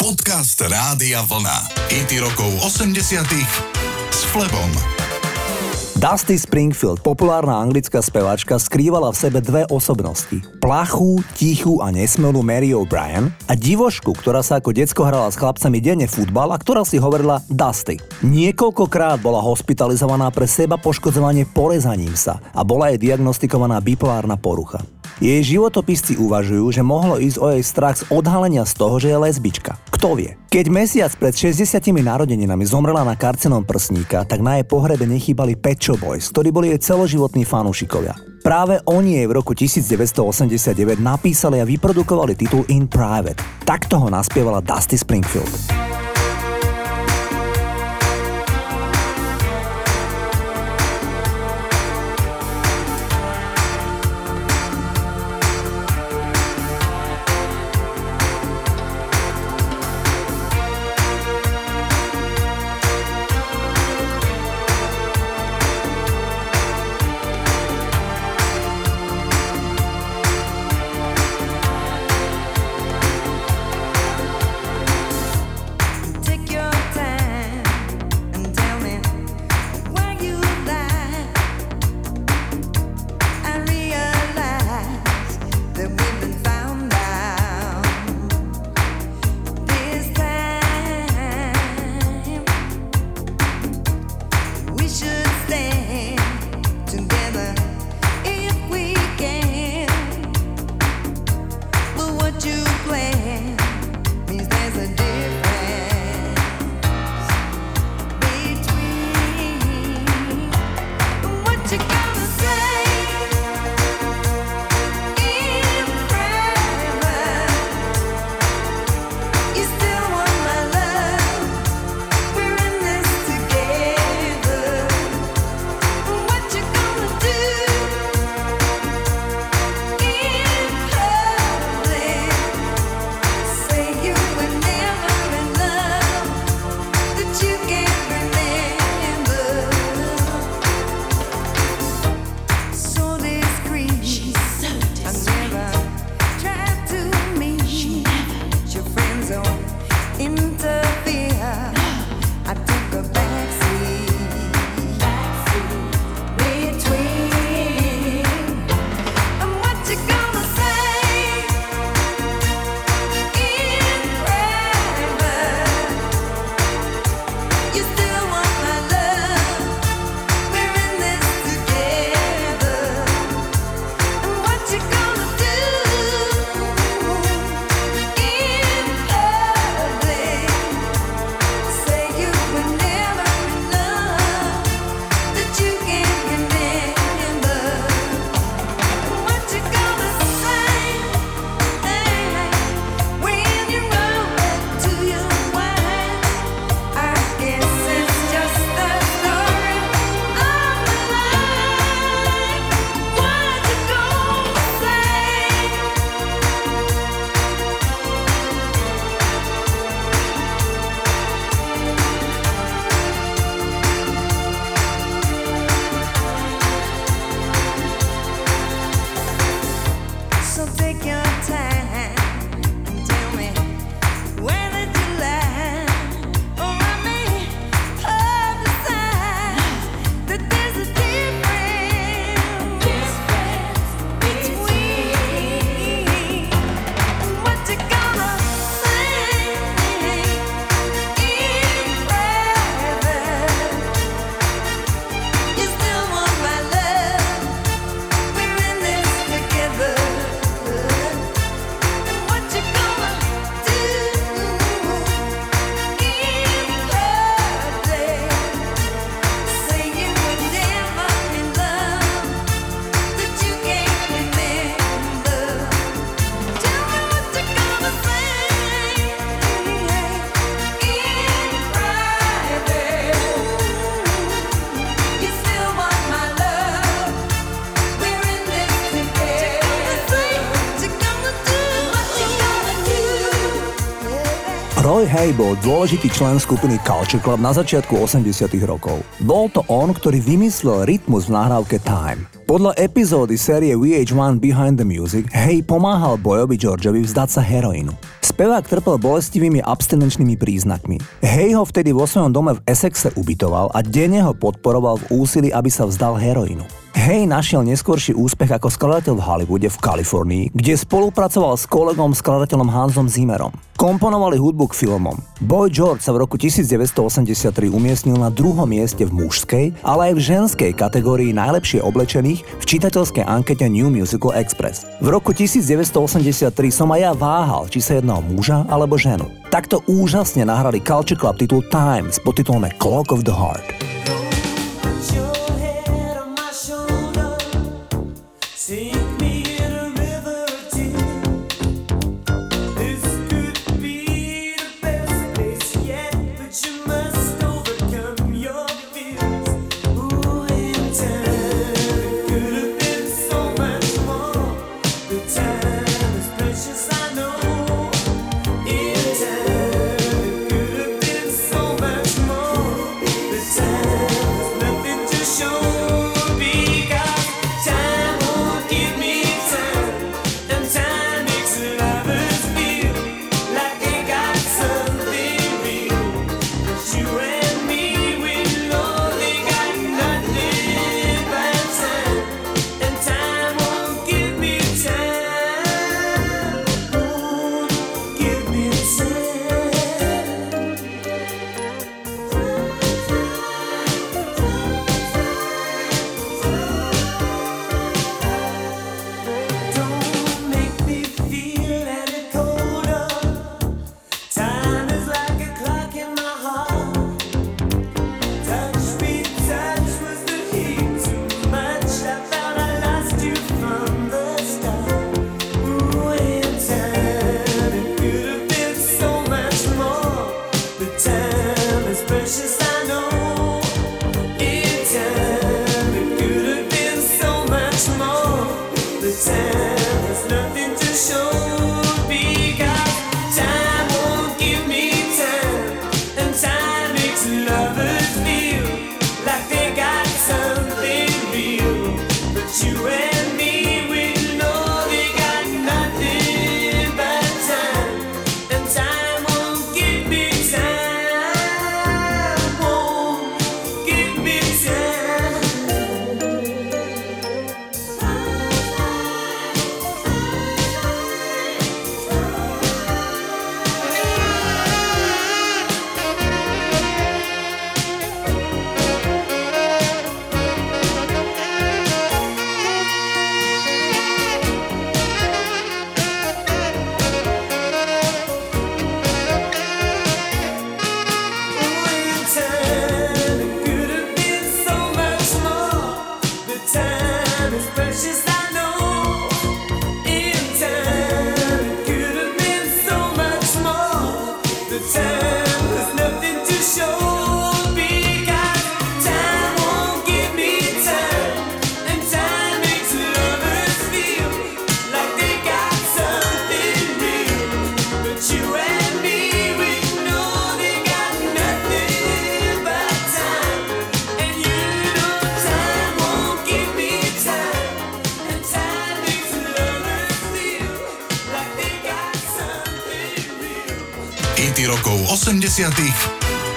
Podcast Rádia Vlna. IT rokov 80 s Flebom. Dusty Springfield, populárna anglická speváčka, skrývala v sebe dve osobnosti. Plachú, tichú a nesmelú Mary O'Brien a divošku, ktorá sa ako decko hrala s chlapcami denne futbal a ktorá si hovorila Dusty. Niekoľkokrát bola hospitalizovaná pre seba poškodzovanie porezaním sa a bola jej diagnostikovaná bipolárna porucha. Jej životopisci uvažujú, že mohlo ísť o jej strach z odhalenia z toho, že je lesbička. Kto vie? Keď mesiac pred 60 narodeninami zomrela na karcinom prsníka, tak na jej pohrebe nechýbali Pet Boys, ktorí boli jej celoživotní fanúšikovia. Práve oni jej v roku 1989 napísali a vyprodukovali titul In Private. Takto ho naspievala Dusty Springfield. Hay bol dôležitý člen skupiny Culture Club na začiatku 80 rokov. Bol to on, ktorý vymyslel rytmus v nahrávke Time. Podľa epizódy série VH1 Behind the Music, Hey pomáhal Boyovi Georgeovi vzdať sa heroínu. Spevák trpel bolestivými abstinenčnými príznakmi. Hey ho vtedy vo svojom dome v Essexe ubytoval a denne ho podporoval v úsilí, aby sa vzdal heroínu. Hej našiel neskôrší úspech ako skladateľ v Hollywoode v Kalifornii, kde spolupracoval s kolegom skladateľom Hansom Zimmerom. Komponovali hudbu k filmom. Boy George sa v roku 1983 umiestnil na druhom mieste v mužskej, ale aj v ženskej kategórii najlepšie oblečených v čitateľskej ankete New Musical Express. V roku 1983 som aj ja váhal, či sa jedná o muža alebo ženu. Takto úžasne nahrali Culture Club titul Time s podtitulom Clock of the Heart. listen.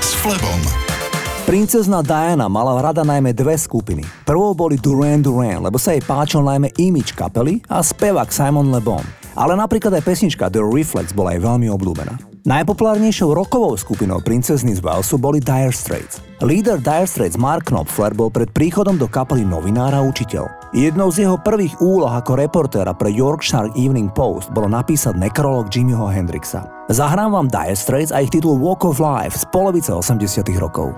S Flebom. Princezna Diana mala rada najmä dve skupiny. Prvou boli Duran Duran, lebo sa jej páčil najmä image kapely a spevák Simon Le Bon. Ale napríklad aj pesnička The Reflex bola aj veľmi obľúbená. Najpopulárnejšou rokovou skupinou princezny z Walesu boli Dire Straits. Líder Dire Straits Mark Knopfler bol pred príchodom do kapely novinára a učiteľ. Jednou z jeho prvých úloh ako reportéra pre Yorkshire Evening Post bolo napísať nekrolog Jimmyho Hendrixa. Zahrám vám Dire Straits a ich titul Walk of Life z polovice 80 rokov.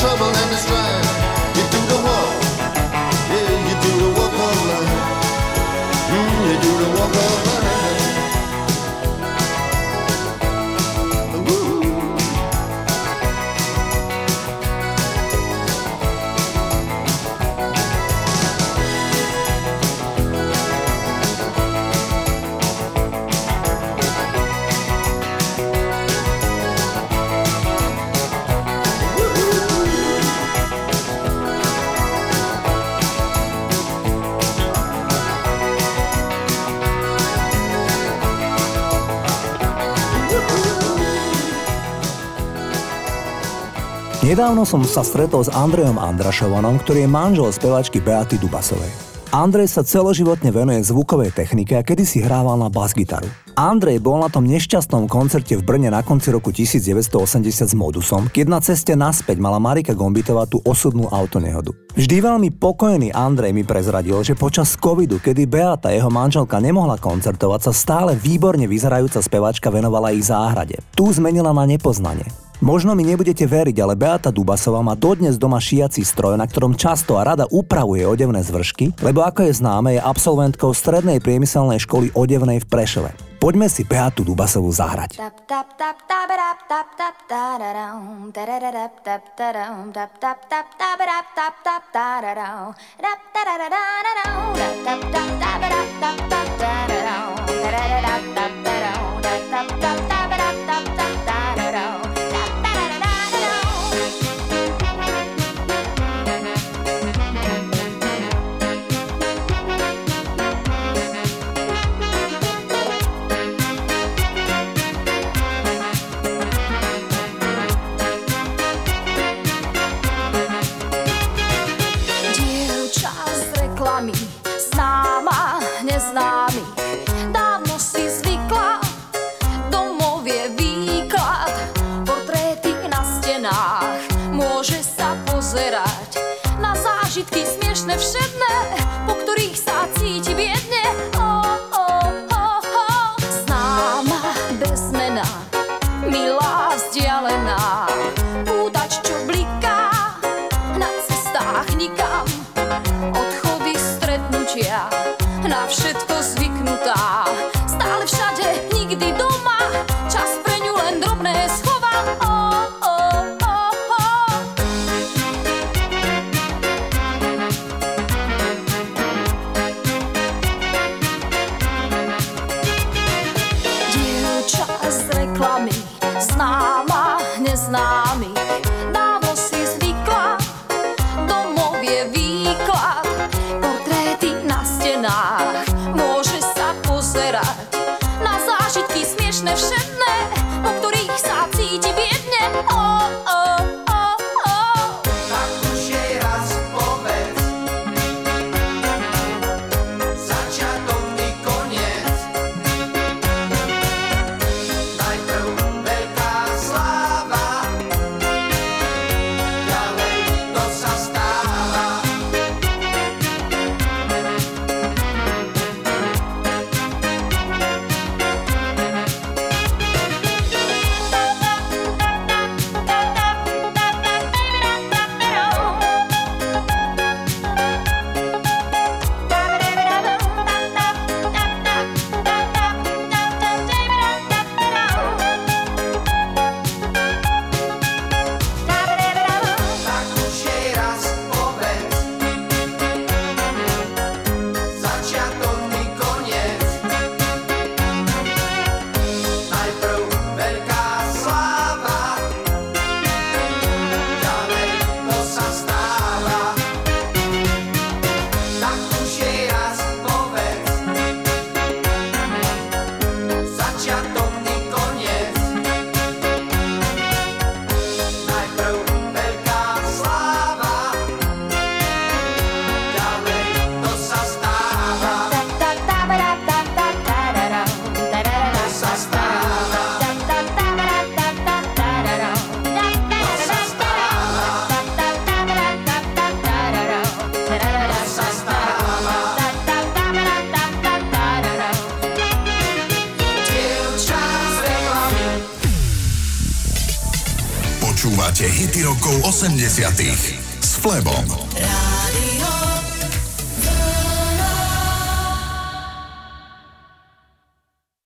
trouble Nedávno som sa stretol s Andrejom Andrašovanom, ktorý je manžel spevačky Beaty Dubasovej. Andrej sa celoživotne venuje zvukovej technike a kedy si hrával na basgitaru. Andrej bol na tom nešťastnom koncerte v Brne na konci roku 1980 s Modusom, keď na ceste naspäť mala Marika Gombitová tú osudnú autonehodu. Vždy veľmi pokojný Andrej mi prezradil, že počas covidu, kedy Beata, jeho manželka, nemohla koncertovať, sa stále výborne vyzerajúca spevačka venovala ich záhrade. Tu zmenila na nepoznanie. Možno mi nebudete veriť, ale Beata Dubasová má dodnes doma šiací stroj, na ktorom často a rada upravuje odevné zvršky, lebo ako je známe, je absolventkou strednej priemyselnej školy odevnej v Prešove. Poďme si Beatu Dubasovu zahrať. Počúvate Bye. Rokov 80 s Flebom.